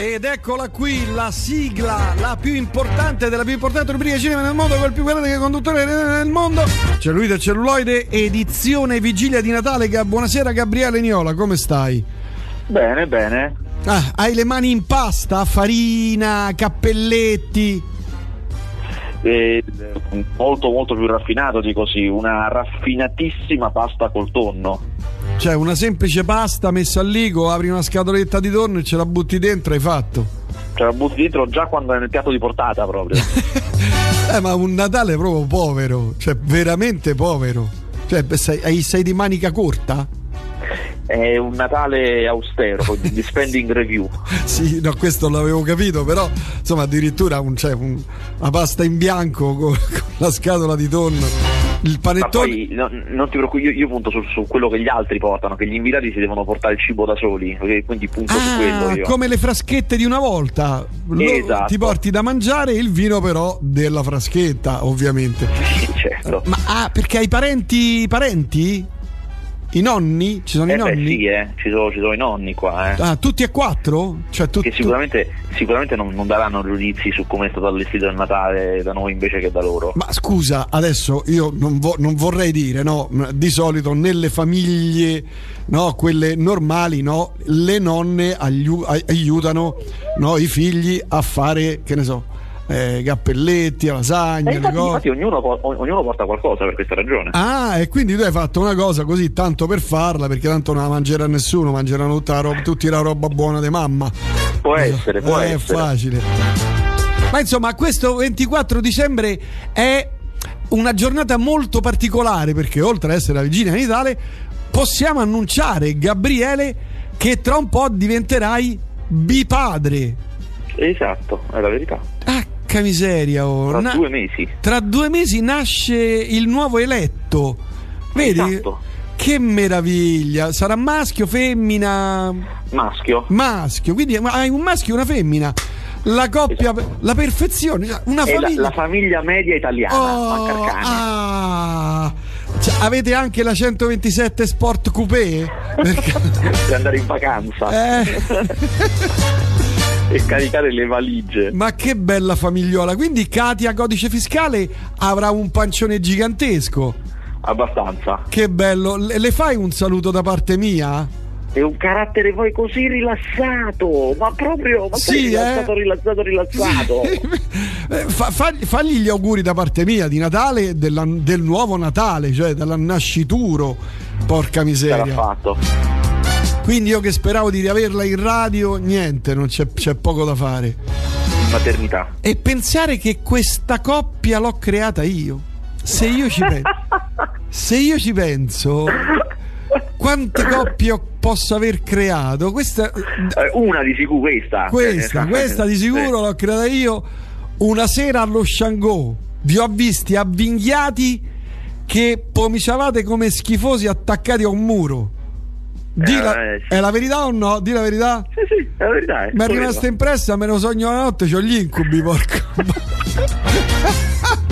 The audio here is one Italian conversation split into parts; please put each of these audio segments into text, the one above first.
Ed eccola qui, la sigla, la più importante della più importante rubrica cinema nel mondo, quel più grande conduttore nel mondo. C'è lui del celluloide, edizione vigilia di Natale. Buonasera Gabriele Niola, come stai? Bene, bene. Ah, hai le mani in pasta, farina, cappelletti. Eh, molto molto più raffinato di così, una raffinatissima pasta col tonno. Cioè, una semplice pasta messa al ligo, apri una scatoletta di tonno e ce la butti dentro, hai fatto. Ce la butti dentro già quando è nel piatto di portata proprio. eh, ma un Natale proprio povero, cioè veramente povero. Cioè, sei, sei di manica corta? È un Natale austero di spending review. sì, no, questo l'avevo capito, però insomma addirittura un, cioè, un, una pasta in bianco con, con, la scatola di tonno. Il panettone. Poi, no, non ti preoccupi, io, io punto su, su, quello che gli altri portano, che gli invitati si devono portare il cibo da soli, quindi punto ah, su quello. Io. Come le fraschette di una volta. Esatto. Ti porti da mangiare il vino, però, della fraschetta, ovviamente. Sì, certo. Ma ah, perché hai parenti parenti? I nonni? Ci sono eh i nonni? Beh, sì, eh. ci, sono, ci sono i nonni qua. Eh. Ah, tutti e quattro? Cioè, tu, che sicuramente, sicuramente non, non, daranno giudizi su come è stato allestito il Natale da noi invece che da loro. Ma scusa, adesso io non, vo- non vorrei dire, no? Di solito nelle famiglie, no, quelle normali, no? Le nonne aiu- aiutano no, i figli a fare, che ne so eh, cappelletti, lasagne. Eh, infatti, infatti ognuno, ognuno, porta qualcosa per questa ragione. Ah, e quindi tu hai fatto una cosa così tanto per farla, perché tanto non la mangerà nessuno, mangeranno tutta la roba, tutti la roba buona di mamma. Può essere, può eh, essere. È facile. Ma insomma, questo 24 dicembre è una giornata molto particolare perché oltre ad essere la vigilia di Natale, possiamo annunciare, Gabriele, che tra un po' diventerai bipadre. Esatto, è la verità. Ah, porca miseria. Oh. Tra Na- due mesi. Tra due mesi nasce il nuovo eletto. Vedi? Esatto. Che meraviglia! Sarà maschio, femmina? Maschio. Maschio, quindi hai un maschio e una femmina. La coppia, esatto. la perfezione, una famiglia. La, la, famiglia media italiana. Oh, ah, cioè, avete anche la 127 Sport Coupé? Perché... per andare in vacanza. Eh. e caricare le valigie. Ma che bella famigliola! Quindi Katia, codice fiscale, avrà un pancione gigantesco. Abbastanza. Che bello! Le, fai un saluto da parte mia? È un carattere poi così rilassato, ma proprio ma sì, rilassato, eh? rilassato, rilassato. Eh, fa, fa, fagli gli auguri da parte mia di Natale, della, del nuovo Natale, cioè della nascituro. Porca miseria. Sarà fatto. Quindi io che speravo di riaverla in radio, niente, non c'è, c'è poco da fare. Maternità. E pensare che questa coppia l'ho creata io. Se io ci penso, se io ci penso, quante coppie posso aver creato? Questa, una di sicuro, questa. Questa, questa di sicuro l'ho creata io. Una sera allo Shango vi ho visti avvinghiati che pomiciavate come schifosi attaccati a un muro. Di la, eh, sì. È la verità o no? Di la verità? Sì, sì, è la verità. Mi è rimasta impressa, me lo sogno la notte, ho gli incubi, porco.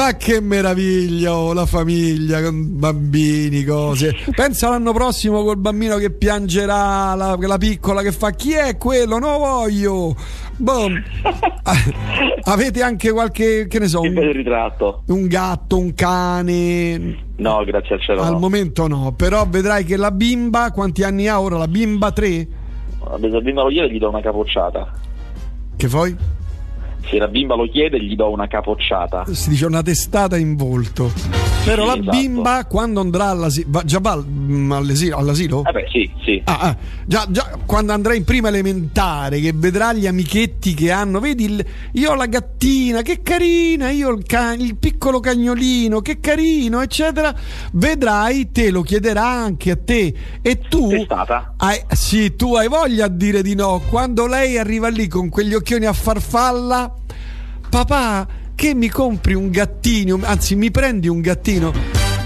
Ma che meraviglia, oh, la famiglia con bambini, cose. Pensa l'anno prossimo col bambino che piangerà, la, la piccola che fa chi è quello? Non lo voglio. Boh. Avete anche qualche, che ne so, un, un gatto, un cane? No, grazie al cielo. Al no. momento no, però vedrai che la bimba, quanti anni ha ora? La bimba 3? La bimba lo chiede gli do una capocciata. Che poi? Se la bimba lo chiede gli do una capocciata. Si dice una testata in volto. Però Sì, la esatto. bimba quando andrà all'asilo, già va mm, all'asilo? all'asilo? Eh beh, sì, sì. Ah, ah, già, già quando andrà in prima elementare che vedrà gli amichetti che hanno, vedi il- io ho la gattina, che carina, io ho il, ca- il piccolo cagnolino, che carino, eccetera, vedrai, te lo chiederà anche a te e tu Testata? hai, sì, tu hai voglia a dire di no quando lei arriva lì con quegli occhioni a farfalla, papà che mi compri un gattino, anzi mi prendi un gattino.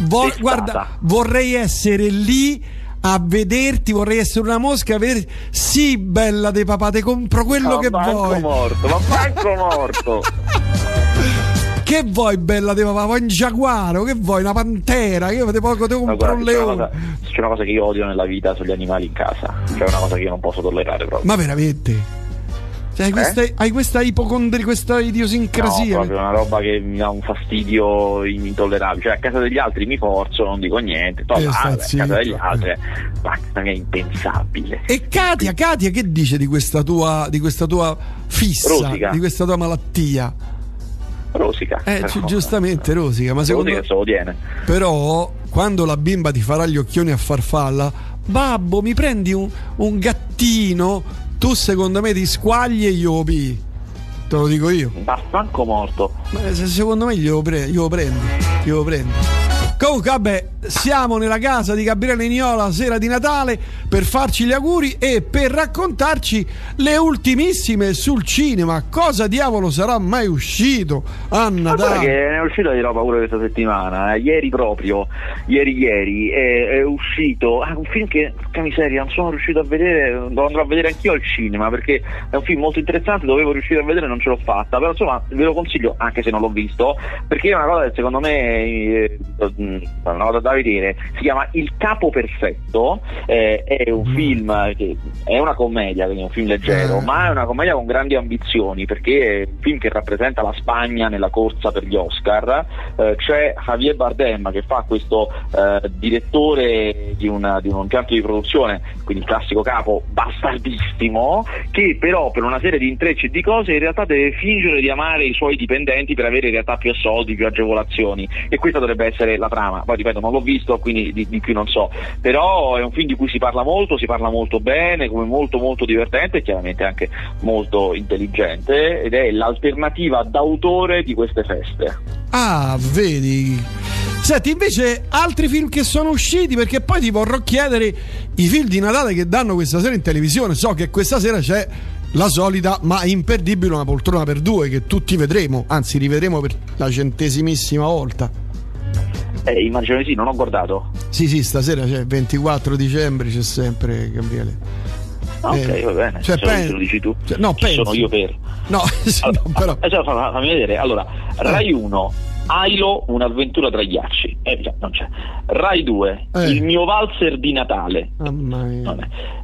Vo- guarda, vorrei essere lì a vederti, vorrei essere una mosca a vederti. Sì, bella dei papà, te compro quello Ma che vuoi. morto, ma manco morto. Che vuoi, bella di papà? Vuoi un giaguaro? Che vuoi? Una pantera? Che te poco te compro un leone? C'è, c'è una cosa che io odio nella vita sugli animali in casa. C'è una cosa che io non posso tollerare proprio. Ma veramente? Cioè, hai, eh? questa, hai questa ipocondri, questa idiosincrasia? No, proprio una roba che mi dà un fastidio intollerabile. Cioè, a casa degli altri mi forzo, non dico niente. Poi, eh, ah, a casa degli altri, ma è impensabile. E Katia, Katia, che dice di questa tua, di questa tua fissa, Rosica. di questa tua malattia? Rosica. Eh, c- giustamente rosica, ma secondo Rosica se tiene. Però quando la bimba ti farà gli occhioni a farfalla, babbo, mi prendi un, un gattino tu secondo me ti squagli e glielo pii. Te lo dico io. Ma stanco morto. Ma secondo me glielo, pre- glielo prendi. Glielo prendi. Comunque, vabbè, siamo nella casa di Gabriele Niola sera di Natale per farci gli auguri e per raccontarci le ultimissime sul cinema. Cosa diavolo sarà mai uscito a Natale? che ne è uscito di roba pure questa settimana. Eh. Ieri proprio, ieri ieri, è, è uscito ah, un film che, porca miseria, non sono riuscito a vedere, lo andrò a vedere anch'io al cinema perché è un film molto interessante, dovevo riuscire a vedere e non ce l'ho fatta. Però insomma ve lo consiglio anche se non l'ho visto, perché è una cosa che secondo me... Eh, una cosa da vedere, si chiama Il capo perfetto, eh, è un mm. film che è una commedia, quindi è un film leggero, eh. ma è una commedia con grandi ambizioni perché è un film che rappresenta la Spagna nella corsa per gli Oscar. Eh, c'è Javier Bardem che fa questo eh, direttore di, una, di un impianto di produzione, quindi il classico capo bastardissimo, che però per una serie di intrecci e di cose in realtà deve fingere di amare i suoi dipendenti per avere in realtà più soldi, più agevolazioni e questa dovrebbe essere la trama. Poi ripeto, non l'ho visto, quindi di, di, più non so. Però è un film di cui si parla molto, si parla molto bene, come molto molto divertente e chiaramente anche molto intelligente ed è l'alternativa d'autore di queste feste. Ah, vedi. Senti, invece altri film che sono usciti, perché poi ti vorrò chiedere i film di Natale che danno questa sera in televisione. So che questa sera c'è la solita ma imperdibile una poltrona per due che tutti vedremo, anzi rivedremo per la centesimissima volta. Eh, immagino di sì, non ho guardato. Sì, sì, stasera c'è il 24 dicembre, c'è sempre Gabriele. Ah, ok, eh, va bene. Cioè, pen... lo dici tu. Cioè, no, penso. Sono io per. No, allora, no però. Eh, cioè, fammi vedere. Allora, Rai 1, Ailo, un'avventura tra ghiacci. Eh, già, non c'è. Rai 2, eh. il mio valzer di Natale. Oh,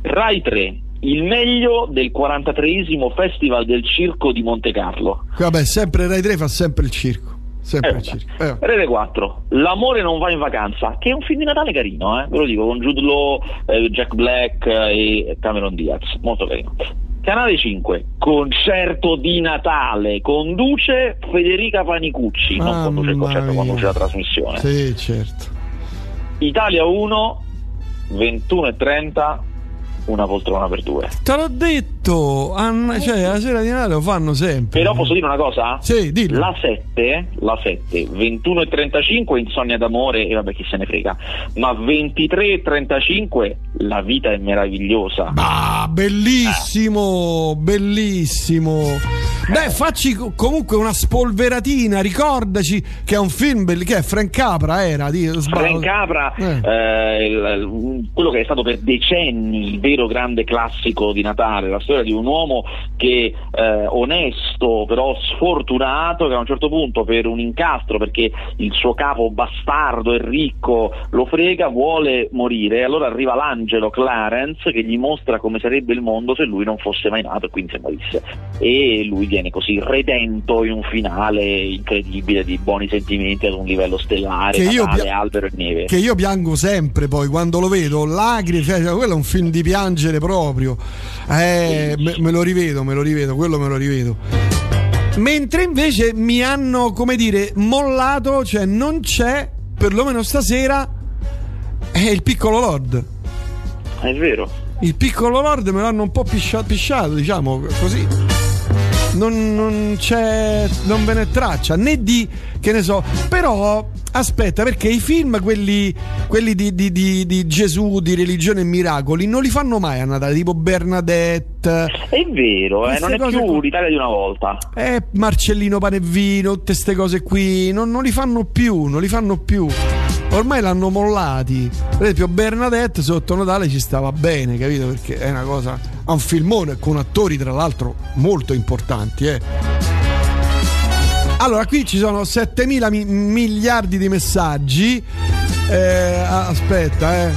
Rai 3, il meglio del 43 Festival del Circo di Monte Carlo. Vabbè, sempre Rai 3 fa sempre il circo. Sempre eh, circo. Eh. Rete 4, L'amore non va in vacanza, che è un film di Natale carino, eh? ve lo dico, con Jude Law, eh, Jack Black e Cameron Diaz, molto carino. Canale 5, concerto di Natale, conduce Federica Panicucci, non conduce il concerto, conduce la trasmissione. Sì, certo. Italia 1, 21 e 30, una poltrona per due. Te l'ho detto, Anna, cioè la sera di Natale lo fanno sempre. Però posso dire una cosa? Sì, dillo. La 7, la 7, 21 e 35 insonnia d'amore e vabbè chi se ne frega. Ma 23 e 35 la vita è meravigliosa. Ah, bellissimo, eh. bellissimo. Beh, facci comunque una spolveratina, ricordaci che è un film belli- che è Frank Capra era di Frank Capra, eh. Eh, il, quello che è stato per decenni il vero grande classico di Natale, la storia di un uomo che eh, onesto però sfortunato che a un certo punto per un incastro perché il suo capo bastardo e ricco lo frega vuole morire e allora arriva l'angelo Clarence che gli mostra come sarebbe il mondo se lui non fosse mai nato e quindi se morisse e lui viene così redento in un finale incredibile di buoni sentimenti ad un livello stellare, che Natale, io, albero e neve che io piango sempre poi quando lo vedo lacrime, cioè, quello è un film di piangere proprio. Eh, me, me lo rivedo, me lo rivedo, quello me lo rivedo. Mentre invece mi hanno, come dire, mollato, cioè non c'è, perlomeno stasera, è il piccolo Lord. È vero. Il piccolo Lord me l'hanno un po' pisciato, pisciato diciamo così. Non, non, c'è, non ve ne traccia né di che ne so, però Aspetta, perché i film, quelli, quelli di, di, di, di, Gesù, di religione e miracoli, non li fanno mai a Natale, tipo Bernadette. È vero, eh, non è più qua. l'Italia di una volta. Eh, Marcellino Panevino, tutte queste cose qui, non, non li fanno più, non li fanno più. Ormai l'hanno mollati. Per esempio, Bernadette sotto Natale ci stava bene, capito? Perché è una cosa. Ha un filmone con attori, tra l'altro, molto importanti, eh Allora, qui ci sono 7 mila mi- miliardi di messaggi. Eh, aspetta, eh.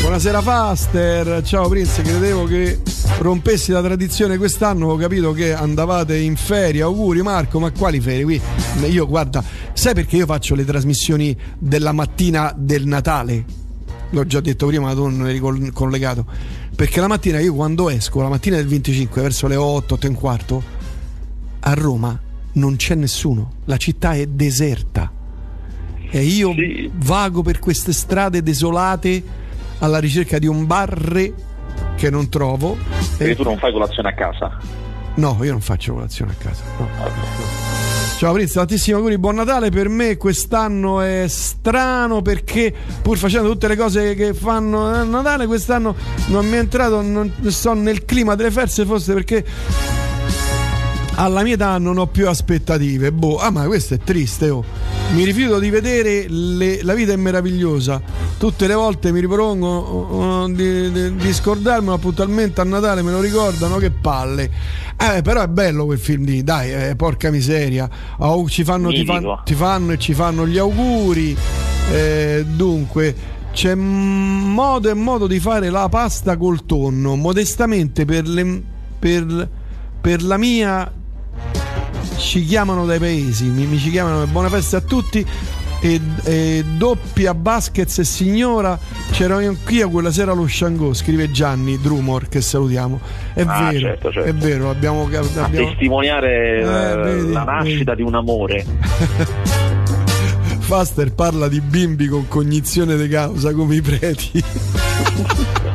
Buonasera Faster, ciao Prince, credevo che rompessi la tradizione quest'anno, ho capito che andavate in ferie, auguri Marco, ma quali ferie? Qui io guarda, sai perché io faccio le trasmissioni della mattina del Natale? L'ho già detto prima, ma tu non eri collegato. Perché la mattina io quando esco, la mattina del 25 verso le 8, 8 e un quarto, a Roma non c'è nessuno, la città è deserta. E io sì. vago per queste strade desolate alla ricerca di un bar che non trovo. Perché e... tu non fai colazione a casa? No, io non faccio colazione a casa. No. Ciao Prince, tantissimi auguri, buon Natale. Per me quest'anno è strano perché pur facendo tutte le cose che fanno a Natale, quest'anno non mi è entrato, non sto nel clima delle feste, forse perché alla mia età non ho più aspettative. Boh, ah, ma questo è triste, oh. Mi rifiuto di vedere le, La vita è meravigliosa. Tutte le volte mi ripropongo oh, oh, di, di, di scordarmi, ma puntualmente a Natale me lo ricordano. Che palle. Eh, però è bello quel film lì, dai, eh, porca miseria. Oh, ci fanno, ti, fan, ti, fanno e ci fanno gli auguri. Eh, dunque c'è modo e modo di fare la pasta col tonno modestamente per, le, per, per la mia ci chiamano dai paesi, mi, mi ci chiamano buona festa a tutti. E, e, doppia Baskets e signora c'ero anch'io quella sera allo Shango scrive Gianni Drumor che salutiamo è ah, vero certo, certo. è vero abbiamo, abbiamo... a testimoniare eh, vedi, la nascita vedi. di un amore Faster parla di bimbi con cognizione di causa come i preti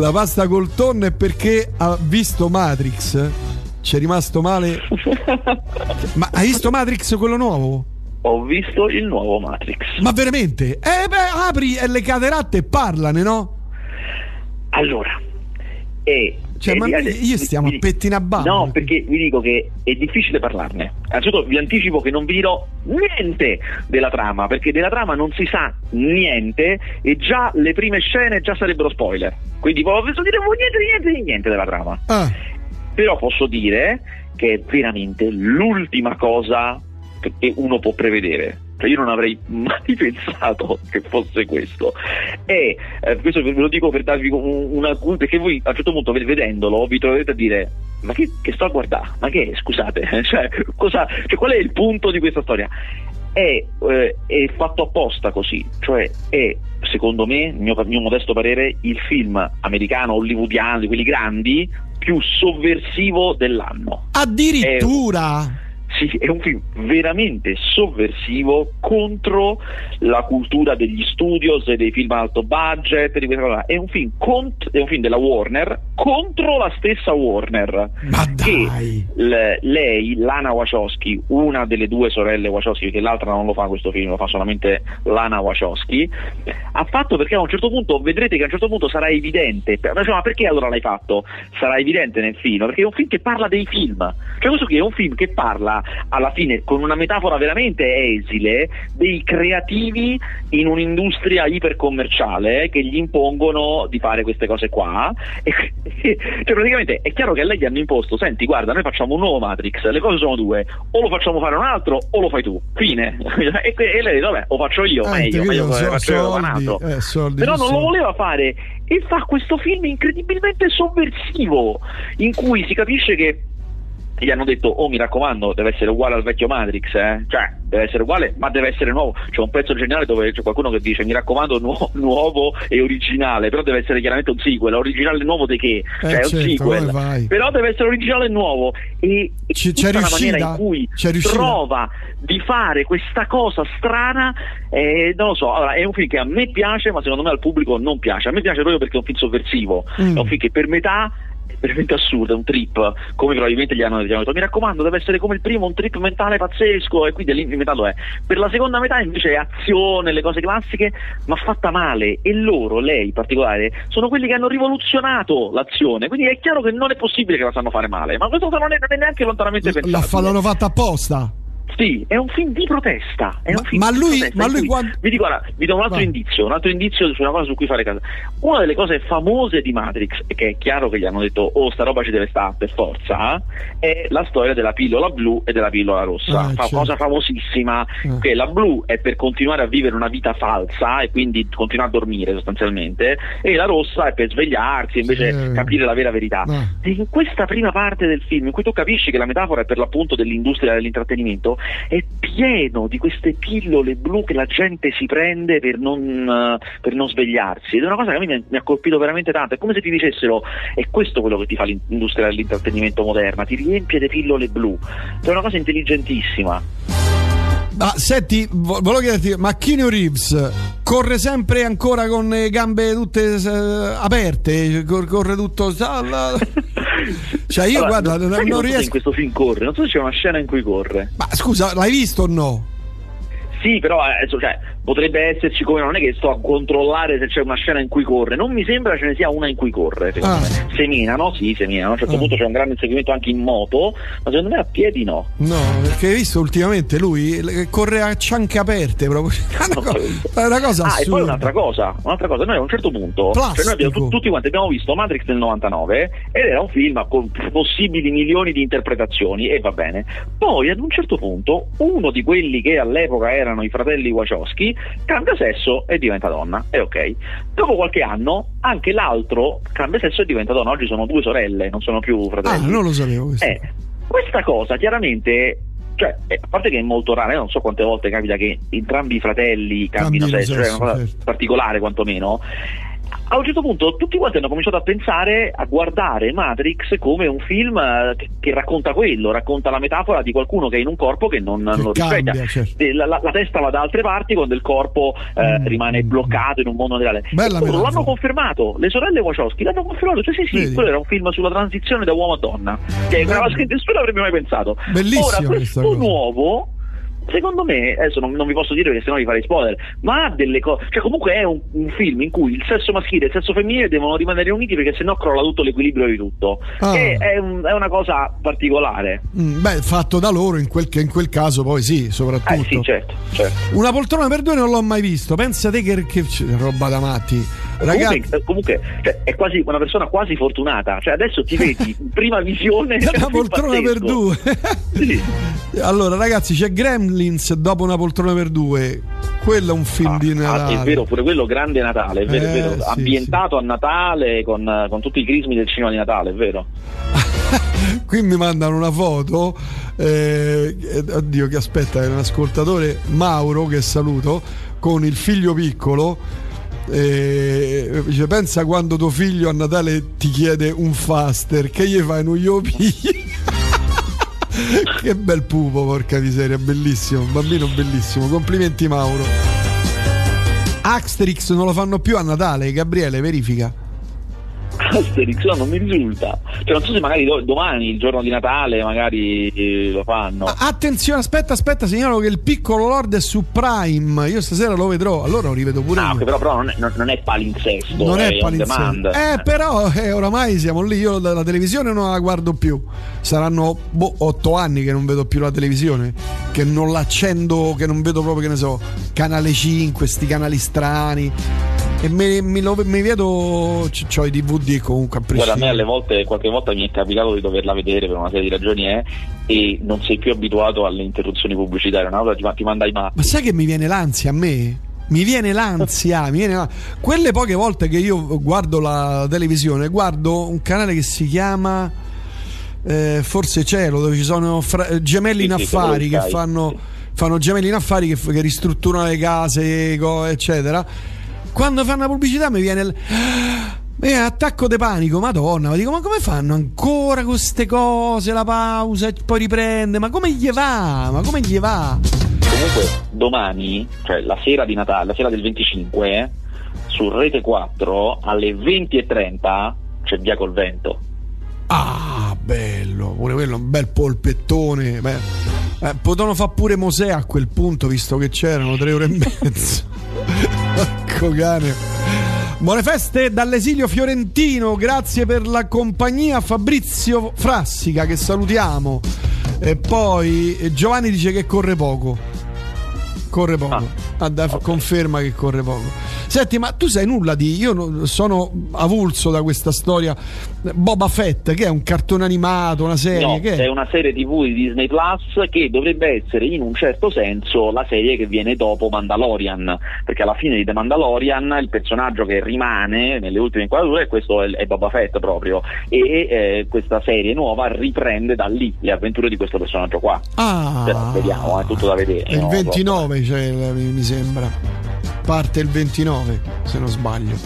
la pasta col tonno è perché ha visto Matrix ci è rimasto male. Ma hai visto Matrix quello nuovo? Ho visto il nuovo Matrix. Ma veramente? Eh beh, apri e le cateratte e parlane, no? Allora, è cioè, ma eh, io stiamo a pettina bamba. No, perché vi dico che è difficile parlarne. Anzitutto vi anticipo che non vi dirò niente della trama, perché della trama non si sa niente e già le prime scene già sarebbero spoiler. Quindi posso dire niente, niente, niente della trama. Ah però posso dire che è veramente l'ultima cosa che uno può prevedere. Cioè io non avrei mai pensato che fosse questo. E eh, questo ve lo dico per darvi una perché voi a un certo punto vedendolo vi troverete a dire ma che, che sto a guardare? Ma che scusate? cioè, cosa, cioè, qual è il punto di questa storia? È, eh, è fatto apposta così, cioè è secondo me, il mio, mio modesto parere, il film americano, hollywoodiano, di quelli grandi, più sovversivo dell'anno. Addirittura! È, sì, è un film veramente sovversivo contro la cultura degli studios e dei film alto budget. È un, film cont- è un film della Warner contro la stessa Warner. Ma dai! L- lei, Lana Wachowski, una delle due sorelle Wachowski, perché l'altra non lo fa questo film, lo fa solamente Lana Wachowski, ha fatto perché a un certo punto vedrete che a un certo punto sarà evidente. Ma perché allora l'hai fatto? Sarà evidente nel film, perché è un film che parla dei film. Cioè questo qui è un film che parla alla fine con una metafora veramente esile dei creativi in un'industria ipercommerciale che gli impongono di fare queste cose qua. E, cioè praticamente è chiaro che a lei gli hanno imposto senti guarda noi facciamo un nuovo Matrix le cose sono due o lo facciamo fare un altro o lo fai tu. Fine. E, e lei vabbè lo faccio io eh, meglio, meglio so, faccio soldi, io eh, soldi, però non soldi. lo voleva fare. E fa questo film incredibilmente sovversivo in cui si capisce che gli hanno detto oh mi raccomando deve essere uguale al vecchio Matrix eh? cioè deve essere uguale ma deve essere nuovo. C'è un pezzo geniale dove c'è qualcuno che dice mi raccomando nu- nuovo e originale. Però deve essere chiaramente un sequel. Originale nuovo di che? cioè eh, è un certo, sequel. però deve essere originale e nuovo. E, e c'è la maniera in cui trova di fare questa cosa strana eh, non lo so. Allora, è un film che a me piace ma secondo me al pubblico non piace. A me piace proprio perché è un film sovversivo. Mm. è un film che per metà veramente assurda, un trip, come probabilmente gli hanno, gli hanno detto, mi raccomando, deve essere come il primo, un trip mentale pazzesco, e quindi in metà lo è. Per la seconda metà invece è azione, le cose classiche, ma fatta male, e loro, lei in particolare, sono quelli che hanno rivoluzionato l'azione, quindi è chiaro che non è possibile che la sanno fare male, ma questo non è, non è neanche lontanamente pensato. La, l'hanno fatta apposta? Sì, è un film di protesta. Ma, film ma, di lui, protesta ma lui cui, quando... Vi dico, guarda, vi do un altro Vai. indizio, un altro indizio su una cosa su cui fare caso. Una delle cose famose di Matrix, e che è chiaro che gli hanno detto, oh, sta roba ci deve stare per forza, è la storia della pillola blu e della pillola rossa. Ah, Fa- certo. Cosa famosissima, Ah. che la blu è per continuare a vivere una vita falsa e quindi continuare a dormire sostanzialmente, e la rossa è per svegliarsi e invece Sì. capire la vera verità. Ah. In questa prima parte del film, in cui tu capisci che la metafora è per l'appunto dell'industria dell'intrattenimento, è pieno di queste pillole blu che la gente si prende per non, eh, per non svegliarsi. Ed è una cosa che a me mi ha, colpito veramente tanto. È come se ti dicessero: è questo quello che ti fa l'industria dell'intrattenimento moderna, ti riempie di pillole blu. È una cosa intelligentissima. Ma senti, vo- volevo chiederti, ma Keanu Reeves corre sempre ancora con le gambe tutte eh, aperte? Cor- corre tutto... Cioè io Allora, guarda, non, non, se in riesco... questo film corre, non so se c'è una scena in cui corre. Ma scusa, l'hai visto o no? Sì, però eh, cioè, potrebbe esserci come non è che sto a controllare se c'è una scena in cui corre. Non mi sembra ce ne sia una in cui corre, secondo Ah. me. Seminano, sì, seminano. A un certo Ah. punto c'è un grande inseguimento anche in moto, ma secondo me a piedi no. No, perché hai visto ultimamente lui corre a cianche aperte proprio. È una, co- una cosa Ah, e assurda. poi un'altra cosa, un'altra cosa, noi a un certo punto, cioè noi abbiamo, tutti quanti abbiamo visto Matrix del 99 ed era un film con possibili milioni di interpretazioni e va bene. Poi ad un certo punto uno di quelli che all'epoca erano i fratelli Wachowski cambia sesso e diventa donna, è ok. Dopo qualche anno anche l'altro cambia sesso e diventa donna, oggi sono due sorelle, non sono più Ah, fratelli. non lo sapevo questo. Eh, questa cosa chiaramente, cioè, eh, a parte che è molto rara, io non so quante volte capita che entrambi i fratelli cambino Cambino sesso, cioè è sesso, una cosa certo. particolare quantomeno. A un certo punto tutti quanti hanno cominciato a pensare, a guardare Matrix come un film eh, che, che racconta quello, racconta la metafora di qualcuno che è in un corpo che non, non lo rispecchia. cambia, certo. La, la- la testa va da altre parti quando il corpo eh, Mm. rimane bloccato in un mondo reale. Bella loro l'hanno confermato, le sorelle Wachowski l'hanno confermato, cioè sì sì, Vedi? quello era un film sulla transizione da uomo a donna, che che nessuno avrebbe mai pensato. Bellissima Ora, questo nuovo, secondo me, adesso non, non vi posso dire perché sennò vi farei spoiler, ma ha delle cose, cioè comunque è un, un film in cui il sesso maschile e il sesso femminile devono rimanere uniti perché sennò crolla tutto l'equilibrio di tutto. Ah. E è, un- è una cosa particolare. Mm, beh, fatto da loro in quel, in quel caso poi sì, soprattutto. Eh sì, certo, certo. Una poltrona per due non l'ho mai visto. Pensate che, che che roba da matti. Ragazzi, Comunque, comunque, cioè, è quasi una persona quasi fortunata. Cioè, adesso ti vedi in prima visione. è è una poltrona per due. Sì. Allora, ragazzi, c'è Gremlins dopo una poltrona per due. Quello è un film Ah, di ah, Natale. è vero, pure quello grande Natale, è vero, è Eh, vero. sì, ambientato a Natale con, con tutti i crismi del cinema di Natale, è vero. Qui mi mandano una foto. eh, eh, oddio, che aspetta, è un ascoltatore Mauro che saluto con il figlio piccolo. Eh, dice, pensa quando tuo figlio a Natale ti chiede un faster, che gli fai? Non glielo pigli? che bel pupo, porca miseria, bellissimo, bambino bellissimo. Complimenti, Mauro. Asterix non lo fanno più a Natale, Gabriele, verifica. Asterix, no, non mi risulta. Cioè, non so se magari do- domani, il giorno di Natale, magari eh, lo fanno. Attenzione, aspetta, aspetta, segnalo che il piccolo Lord è su Prime. Io stasera lo vedrò, allora lo rivedo pure Ah, io. ok, però, però non, è, non- è palinsesto, non è on palinsesto. demand. Eh, però eh, oramai siamo lì. Io la, la televisione non la guardo più. Saranno boh, otto anni che non vedo più la televisione. Che non l'accendo, che non vedo proprio, che ne so, canale 5, sti canali strani. E me, mi, lo, mi vedo. Ho i DVD comunque a Guarda, a me prescindere. alle volte, qualche volta mi è capitato di doverla vedere per una serie di ragioni eh, e non sei più abituato alle interruzioni pubblicitarie, una volta ti, ma- ti manda i matti. Ma sai che mi viene l'ansia a me? Mi viene l'ansia, mi viene la- quelle poche volte che io guardo la televisione, guardo un canale che si chiama eh, Forse Cielo, dove ci sono fra- gemelli Sì, in sì, affari quello che fanno, sì. fanno gemelli in affari che, che ristrutturano le case, eccetera. Quando fanno la pubblicità mi viene il viene attacco di panico, madonna, ma dico, ma come fanno ancora queste cose, la pausa e poi riprende, ma come gli va? Ma come gli va? Comunque, domani, cioè la sera di Natale, la sera del 25, eh, su Rete 4 alle 20.30 c'è Via col Vento. Ah, bello, pure quello, un bel polpettone. Beh, eh, potevano fare pure Mosè a quel punto, visto che c'erano tre ore e mezzo. Porco cane. Buone feste dall'esilio fiorentino, grazie per la compagnia Fabrizio Frassica che salutiamo. E poi eh, Giovanni dice che corre poco. Corre poco. Ah. Ah, dai, Ok. Conferma che corre poco. Senti, ma tu sai nulla di. Io no- sono avulso da questa storia. Boba Fett, che è un cartone animato, una serie. No, che è una serie TV di Disney Plus che dovrebbe essere in un certo senso la serie che viene dopo Mandalorian, perché alla fine di The Mandalorian il personaggio che rimane nelle ultime inquadrature, questo è, è Boba Fett proprio, e eh, questa serie nuova riprende da lì le avventure di questo personaggio qua. Ah, Però vediamo, è tutto da vedere. È il no? 29, cioè, mi sembra. Parte il 29, se non sbaglio.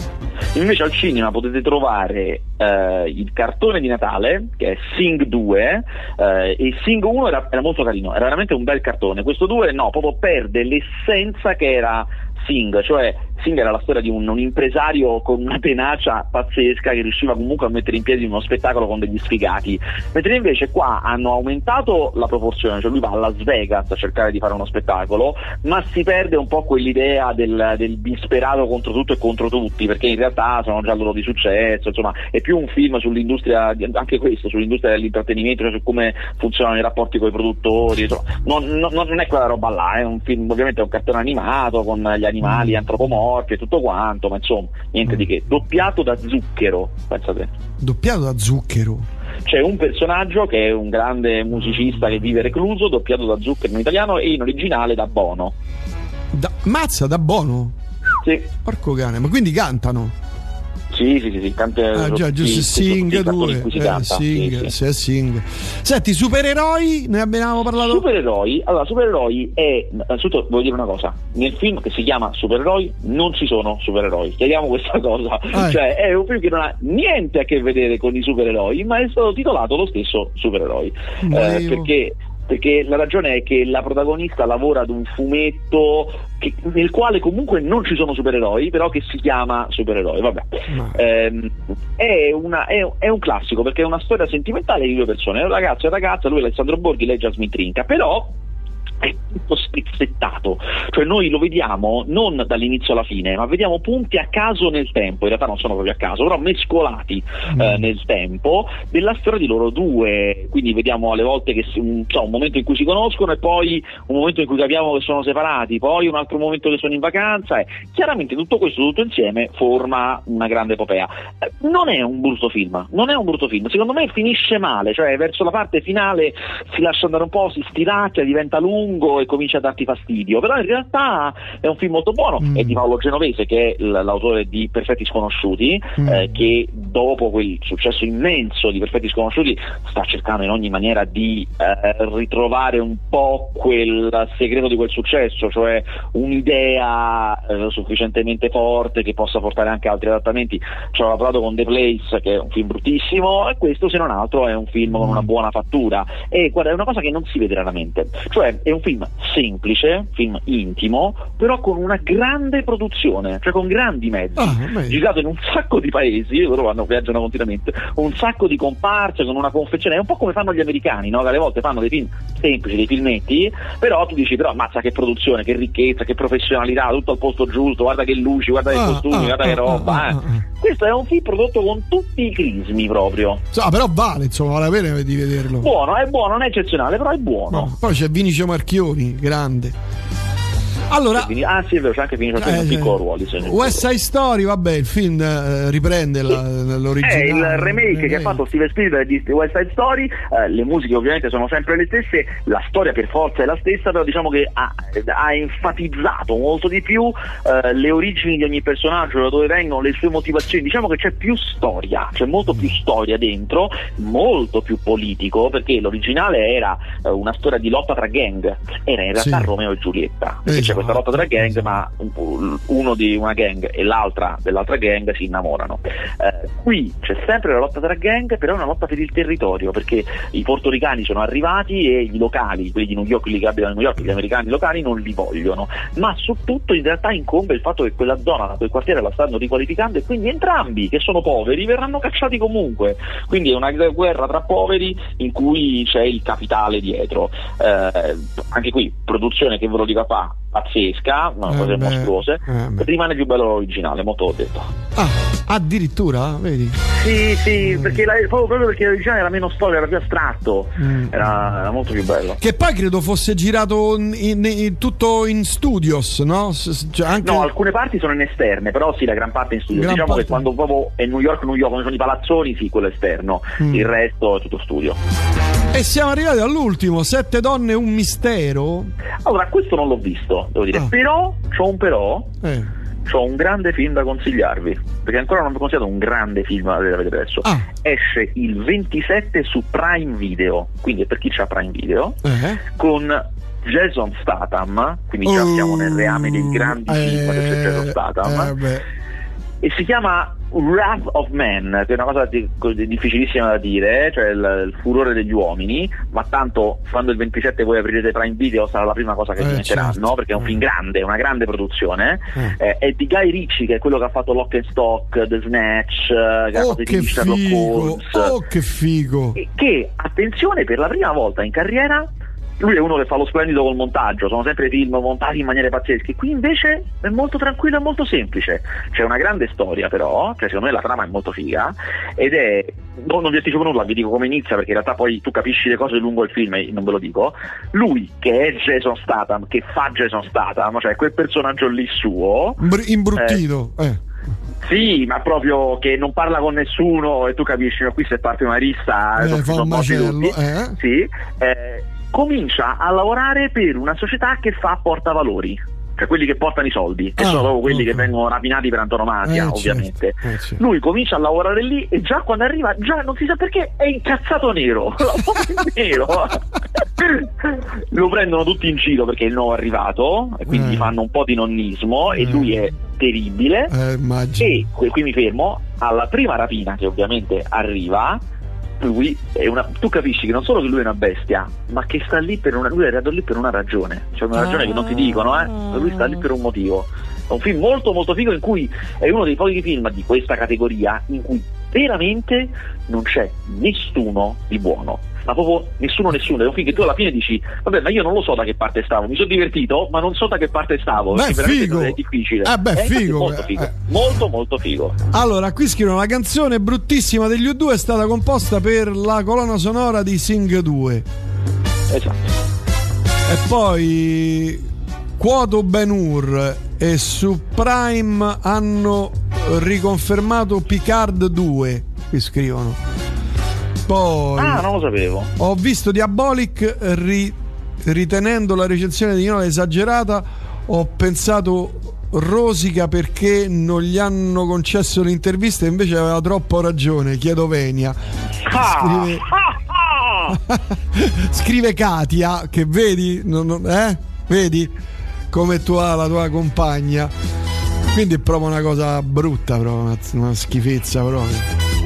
Invece al cinema potete trovare eh, il cartone di Natale, che è Sing 2, eh, e Sing 1 era, era molto carino, era veramente un bel cartone. Questo 2 no, proprio perde l'essenza che era Sing, cioè Sing era la storia di un, un impresario con una tenacia pazzesca che riusciva comunque a mettere in piedi uno spettacolo con degli sfigati, mentre invece qua hanno aumentato la proporzione, cioè lui va a Las Vegas a cercare di fare uno spettacolo, ma si perde un po' quell'idea del, del disperato contro tutto e contro tutti, perché in realtà sono già loro di successo, insomma è più un film sull'industria, anche questo, sull'industria dell'intrattenimento, cioè su come funzionano i rapporti con i produttori, insomma, non, non- non è quella roba là, è un film, ovviamente è un cartone animato con gli animali antropomorfi e tutto quanto, ma insomma niente di che, doppiato da Zucchero, pensate. Doppiato da zucchero. C'è un personaggio che è un grande musicista che vive recluso, doppiato da Zucchero in italiano e in originale da Bono. Da, mazza, da buono. Sì, Porco cane, ma quindi cantano. Sì, sì, sì, sì canta, Ah, già, giusto, Sing sì, cartoni 2. in cui si Eh, sing, sì, sì. Sing. Senti, supereroi, ne abbiamo parlato. Supereroi, allora supereroi è, innanzitutto voglio dire una cosa, nel film che si chiama Supereroi non ci sono supereroi, chiariamo questa cosa, Ah, cioè è un film che non ha niente a che vedere con i supereroi, ma è stato titolato lo stesso Supereroi, Eh, perché perché la ragione è che la protagonista lavora ad un fumetto che- nel quale comunque non ci sono supereroi, però che si chiama Supereroi. Vabbè. Ma- Ehm, è, una- è- è un classico perché è una storia sentimentale di due persone, un ragazzo e una ragazza, lui è Alessandro Borghi, lei è Jasmine Trinca, però è tutto spezzettato, cioè noi lo vediamo non dall'inizio alla fine, ma vediamo punti a caso nel tempo, in realtà non sono proprio a caso, però mescolati eh, nel tempo della storia di loro due, quindi vediamo alle volte che un, so, un momento in cui si conoscono e poi un momento in cui capiamo che sono separati, poi un altro momento che sono in vacanza e chiaramente tutto questo tutto insieme forma una grande epopea. Eh, Non è un brutto film, non è un brutto film, secondo me finisce male, cioè verso la parte finale si lascia andare un po', si stiracchia, diventa lungo e comincia a darti fastidio, però in realtà è un film molto buono, Mm. è di Paolo Genovese che è l'autore di Perfetti Sconosciuti, Mm. eh, che dopo quel successo immenso di Perfetti Sconosciuti sta cercando in ogni maniera di eh, ritrovare un po' quel segreto di quel successo, cioè un'idea eh, sufficientemente forte che possa portare anche altri adattamenti. Ci ho lavorato con The Place, che è un film bruttissimo, e questo se non altro è un film con una buona fattura. E guarda, è una cosa che non si vede raramente, cioè è un film semplice, film intimo, però con una grande produzione, cioè con grandi mezzi Ah, girato in un sacco di paesi, loro vanno, viaggiano continuamente, un sacco di comparse con una confezione, è un po' come fanno gli americani, no? che alle volte fanno dei film semplici, dei filmetti, però tu dici, però ammazza che produzione, che ricchezza, che professionalità, tutto al posto giusto, guarda che luci, guarda che Ah, costumi, ah, guarda ah, che roba. ah, eh. ah, ah. Questo è un film prodotto con tutti i crismi proprio. Ah, però vale, insomma, vale la pena di vederlo. Buono, è buono, non è eccezionale, però è buono. No, Poi c'è Vinicio Marchioni, grande. Allora, Ah sì, è vero, c'è anche finito eh, un piccolo ruolo. West Side Story, vabbè, il film eh, riprende la- È l'originale. il remake che ha fatto Steven Spielberg di West Side Story, eh, le musiche ovviamente sono sempre le stesse, la storia per forza è la stessa, però diciamo che ha, ha enfatizzato molto di più eh, le origini di ogni personaggio, da dove vengono, le sue motivazioni, diciamo che c'è più storia, c'è molto più storia dentro, molto più politico, perché l'originale era eh, una storia di lotta tra gang, era in realtà Sì. Romeo e Giulietta, perché c'è Esatto. Questa lotta tra gang, ma un- uno di una gang e l'altra dell'altra gang si innamorano. Eh, qui c'è sempre la lotta tra gang, però è una lotta per il territorio, perché i portoricani sono arrivati e i locali, quelli di New York, quelli che abitano a New York, gli americani locali non li vogliono. Ma su tutto in realtà incombe il fatto che quella zona, quel quartiere la stanno riqualificando e quindi entrambi, che sono poveri, verranno cacciati comunque. Quindi è una guerra tra poveri in cui c'è il capitale dietro. Eh, anche qui, produzione che ve lo dica qua, pazzesca, una Eh cose beh, mostruose, eh rimane più bello l'originale, molto ho detto. Ah, addirittura, vedi? Sì, sì, perché la- proprio, proprio perché l'originale era meno storia, era più astratto, Mm. era, era molto più bello. Che poi credo fosse girato in- in- in- tutto in studios, no? S- cioè anche- No, alcune parti sono in esterne, però sì, la gran parte è in studio. Gran diciamo parte- che quando proprio è New York, New York, sono i palazzoni, sì, quello esterno, Mm. il resto è tutto studio. E siamo arrivati all'ultimo, Sette donne un mistero. Allora, questo non l'ho visto, devo dire, Ah. però, c'ho un però, Eh. c'ho un grande film da consigliarvi, perché ancora non vi ho consigliato un grande film da vedere adesso. Ah. Esce il 27 su Prime Video, quindi per chi c'ha Prime Video, Eh. con Jason Statham, quindi già siamo nel reame dei grandi film che c'è Jason Eh, Statham. eh. E si chiama Wrath of Man, che è una cosa di- di- difficilissima da dire, cioè il, il furore degli uomini, ma tanto quando il 27 voi aprirete Prime Video sarà la prima cosa che Eh, vi metteranno, certo. perché è un film grande, una grande produzione, Eh. Eh, è di Guy Ritchie, che è quello che ha fatto Lock and Stock, The Snatch, eh, che ha Oh fatto che Sherlock figo, Holmes, oh che figo. e che, attenzione, per la prima volta in carriera lui è uno che fa lo splendido col montaggio, sono sempre film montati in maniere pazzesche. Qui invece è molto tranquillo e molto semplice. C'è una grande storia, però, cioè secondo me la trama è molto figa. Ed è. no, non vi anticipo nulla, vi dico come inizia, perché in realtà poi tu capisci le cose lungo il film e non ve lo dico. Lui, che è Jason Statham, che fa Jason Statham, cioè quel personaggio lì suo. Br- imbruttito. Eh. Sì, ma proprio che non parla con nessuno e tu capisci, ma qui se parte una rissa Eh, sono- fa un macello, tutti. eh. Sì, eh, comincia a lavorare per una società che fa portavalori, cioè quelli che portano i soldi, che Ah, sono proprio quelli ok. che vengono rapinati per antonomasia, Eh, ovviamente. certo, eh, certo. Lui comincia a lavorare lì e già quando arriva, già non si sa perché, è incazzato nero. nero. Lo prendono tutti in giro perché è il nuovo arrivato, e quindi Eh. fanno un po' di nonnismo e Eh. lui è terribile. Eh. E qui mi fermo, alla prima rapina che ovviamente arriva, lui è una, tu capisci che non solo che lui è una bestia, ma che sta lì per una, lui è arrivato lì per una ragione, c'è una ragione che non ti dicono, eh, ma lui sta lì per un motivo. È un film molto molto figo in cui è uno dei pochi film di questa categoria in cui veramente non c'è nessuno di buono. Ma proprio nessuno, nessuno. È un film che tu alla fine dici, vabbè, ma io non lo so da che parte stavo, mi sono divertito, ma non so da che parte stavo. Beh, figo. è difficile. Eh, beh, Eh, figo, Molto eh. figo. Molto, molto figo. Allora, qui scrivono la canzone bruttissima degli U2 è stata composta per la colonna sonora di Sing 2. Esatto. E poi Quoto Ben-Hur e su Prime hanno riconfermato Picard 2. Qui scrivono. Poi Ah, non lo sapevo. ho visto Diabolic ri- ritenendo la recensione di Inola esagerata. Ho pensato rosica perché non gli hanno concesso l'intervista e invece aveva troppo ragione. Chiedo venia. Scrive, Ah, ah. scrive Katia che vedi, non- non- eh? vedi come tu ha la tua compagna. Quindi è proprio una cosa brutta, proprio una, una schifezza proprio.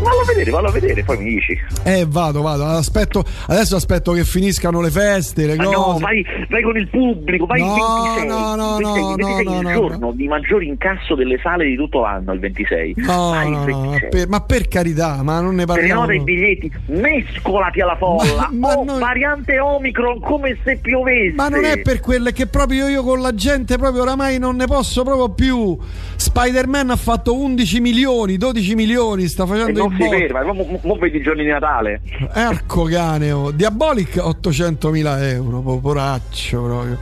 Vallo a vedere, vallo a vedere, poi mi dici. Eh, vado, vado. Aspetto, adesso aspetto che finiscano le feste, le cose. no, vai, vai con il pubblico, vai No, il 26. no, no, il 26, no, il 26 no, il no, giorno no. di maggior incasso delle sale di tutto l'anno, il 26. No, Vai il no, no, ma 26. per, ma per carità, ma non ne parliamo. Prenota i biglietti, mescolati alla folla. Ma- ma oh, noi- variante Omicron come se piovesse. Ma non è per quelle che proprio io con la gente proprio oramai non ne posso proprio più. Spider-Man ha fatto 11 milioni, 12 milioni, sta facendo non il si ferma, mo, mo- mo vedi i giorni di Natale. Erco cane, oh. Diabolic 800.000 euro, poporaccio proprio.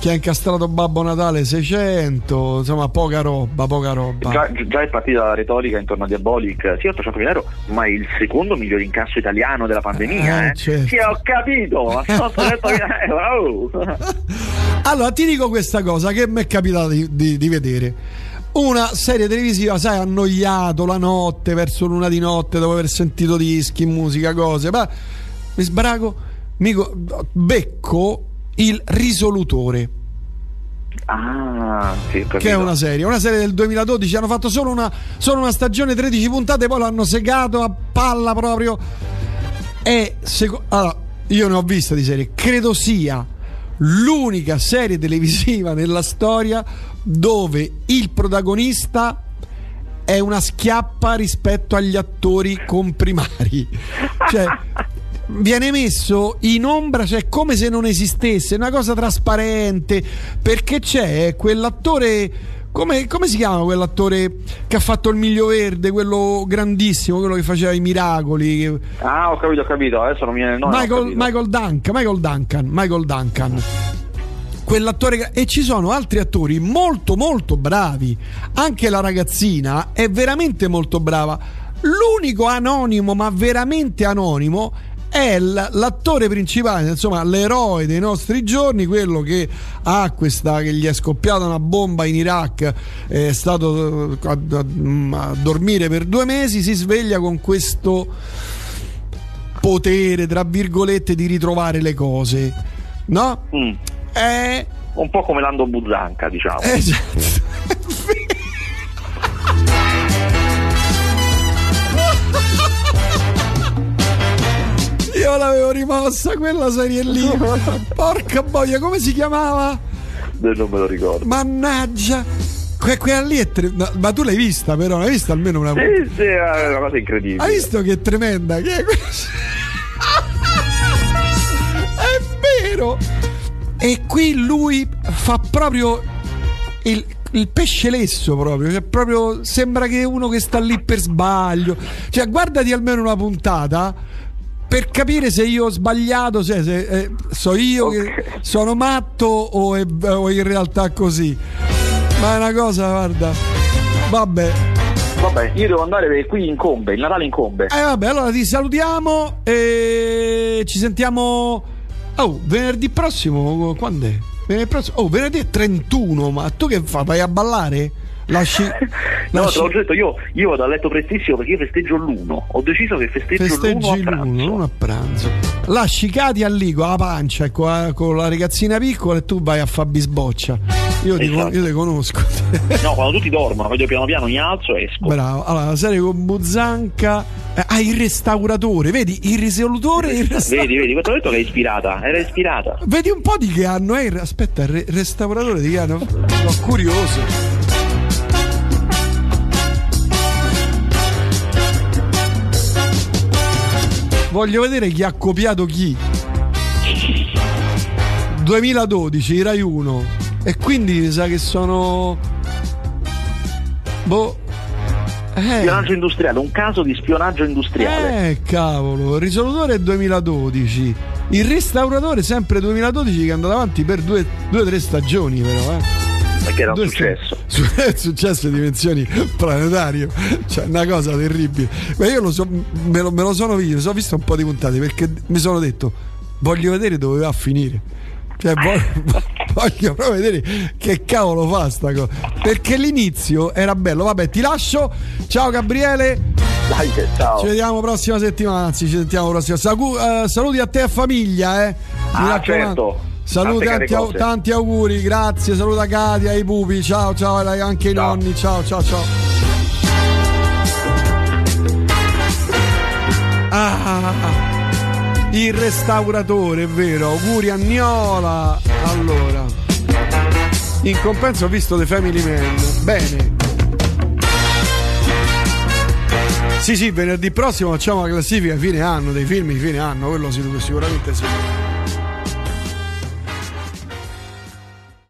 Chi ha incastrato Babbo Natale 600, insomma poca roba, poca roba. Già, già è partita la retorica intorno a Diabolic, sì 800.000 euro, ma il secondo miglior incasso italiano della pandemia. Eh, Eh, certo. Sì, ho capito, ma 800.000 euro. oh. Allora ti dico questa cosa che mi è capitato di, di- di vedere. Una serie televisiva, sai, annoiato la notte, verso l'una di notte, dopo aver sentito dischi, musica, cose. Ma mi sbraco, mi co- becco il risolutore. Ah, sì, che è una serie, una serie del 2012. Hanno fatto solo una, solo una stagione, 13 puntate, poi l'hanno segato a palla proprio. E seco- allora, io ne ho viste di serie, credo sia l'unica serie televisiva nella storia dove il protagonista è una schiappa rispetto agli attori comprimari. Cioè, viene messo in ombra, cioè come se non esistesse, una cosa trasparente, perché c'è quell'attore. Come, come, si chiama quell'attore che ha fatto il miglio verde, quello grandissimo, quello che faceva i miracoli? Ah, ho capito, ho capito. Adesso non mi viene il nome. Michael, Michael Duncan, Michael Duncan, Michael Duncan. Quell'attore e ci sono altri attori molto molto bravi. Anche la ragazzina è veramente molto brava. L'unico anonimo, ma veramente anonimo, è l'attore principale, insomma, l'eroe dei nostri giorni, quello che ha questa che gli è scoppiata una bomba in Iraq, è stato a, a, a dormire per due mesi, si sveglia con questo potere, tra virgolette, di ritrovare le cose. No? Mm. È un po' come Lando Buzzanca, diciamo. Esatto. L'avevo rimossa quella serie lì. Porca boia, come si chiamava? Non me lo ricordo. Mannaggia. Que- quella lì è tre- no, ma tu l'hai vista però, l'hai vista almeno una volta? Sì, sì, è una cosa incredibile. Hai visto che è tremenda? Che è, è vero! E qui lui fa proprio il, il pesce lesso proprio, cioè proprio sembra che è uno che sta lì per sbaglio. Cioè, guardati almeno una puntata per capire se io ho sbagliato, cioè se eh, so io okay. che sono matto o, è, o in realtà così. Ma è una cosa, guarda. Vabbè. Vabbè, io devo andare qui incombe, il Natale incombe. Eh vabbè, allora ti salutiamo e ci sentiamo Oh, venerdì prossimo quando è? Venerdì prossimo. Oh, venerdì 31, ma tu che fai? Vai a ballare? Lasci, no, lasci... te l'ho detto io, io vado a letto prestissimo perché io festeggio l'1. Ho deciso che festeggio Festeggi l'1 a pranzo. L'1, a pranzo. Lasci Cati lì con la pancia e con, con la, ragazzina piccola e tu vai a fare bisboccia. Io, esatto. ti, io ti conosco. no, quando tutti dormono, vedo piano piano mi alzo e esco. Bravo. Allora, la serie con Buzzanca. Eh, ah, il restauratore, vedi? Il risolutore il restauratore. Vedi, vedi, questo ho detto che è ispirata. Era ispirata. Vedi un po' di che anno è? Aspetta, il restauratore di che anno? Sono curioso. Voglio vedere chi ha copiato chi. 2012, Rai 1. E quindi mi sa che sono. Boh. Eh. Spionaggio industriale, un caso di spionaggio industriale. Eh, cavolo, il risolutore è 2012. Il restauratore sempre 2012 che è andato avanti per due o tre stagioni però, eh perché era un successo. È successo di dimensioni planetarie, cioè una cosa terribile. Ma io lo so, me, lo, me lo sono visto, ho visto un po' di puntate perché mi sono detto voglio vedere dove va a finire. Cioè, voglio, voglio proprio vedere che cavolo fa sta cosa. Perché l'inizio era bello. Vabbè, ti lascio. Ciao Gabriele. Dai, ciao. Ci vediamo prossima settimana. Anzi, ci sentiamo prossima. Uh, saluti a te e a famiglia, eh. Mi ah, certo. Saluti, tanti, au- tanti, auguri, grazie. Saluta Katia, i pupi. Ciao, ciao, anche i ciao. nonni. Ciao, ciao, ciao. Ah, il restauratore, è vero. Auguri a Niola. Allora, in compenso ho visto The Family Man. Bene. Sì, sì, venerdì prossimo facciamo la classifica fine anno, dei film di fine anno, quello sicuramente sì.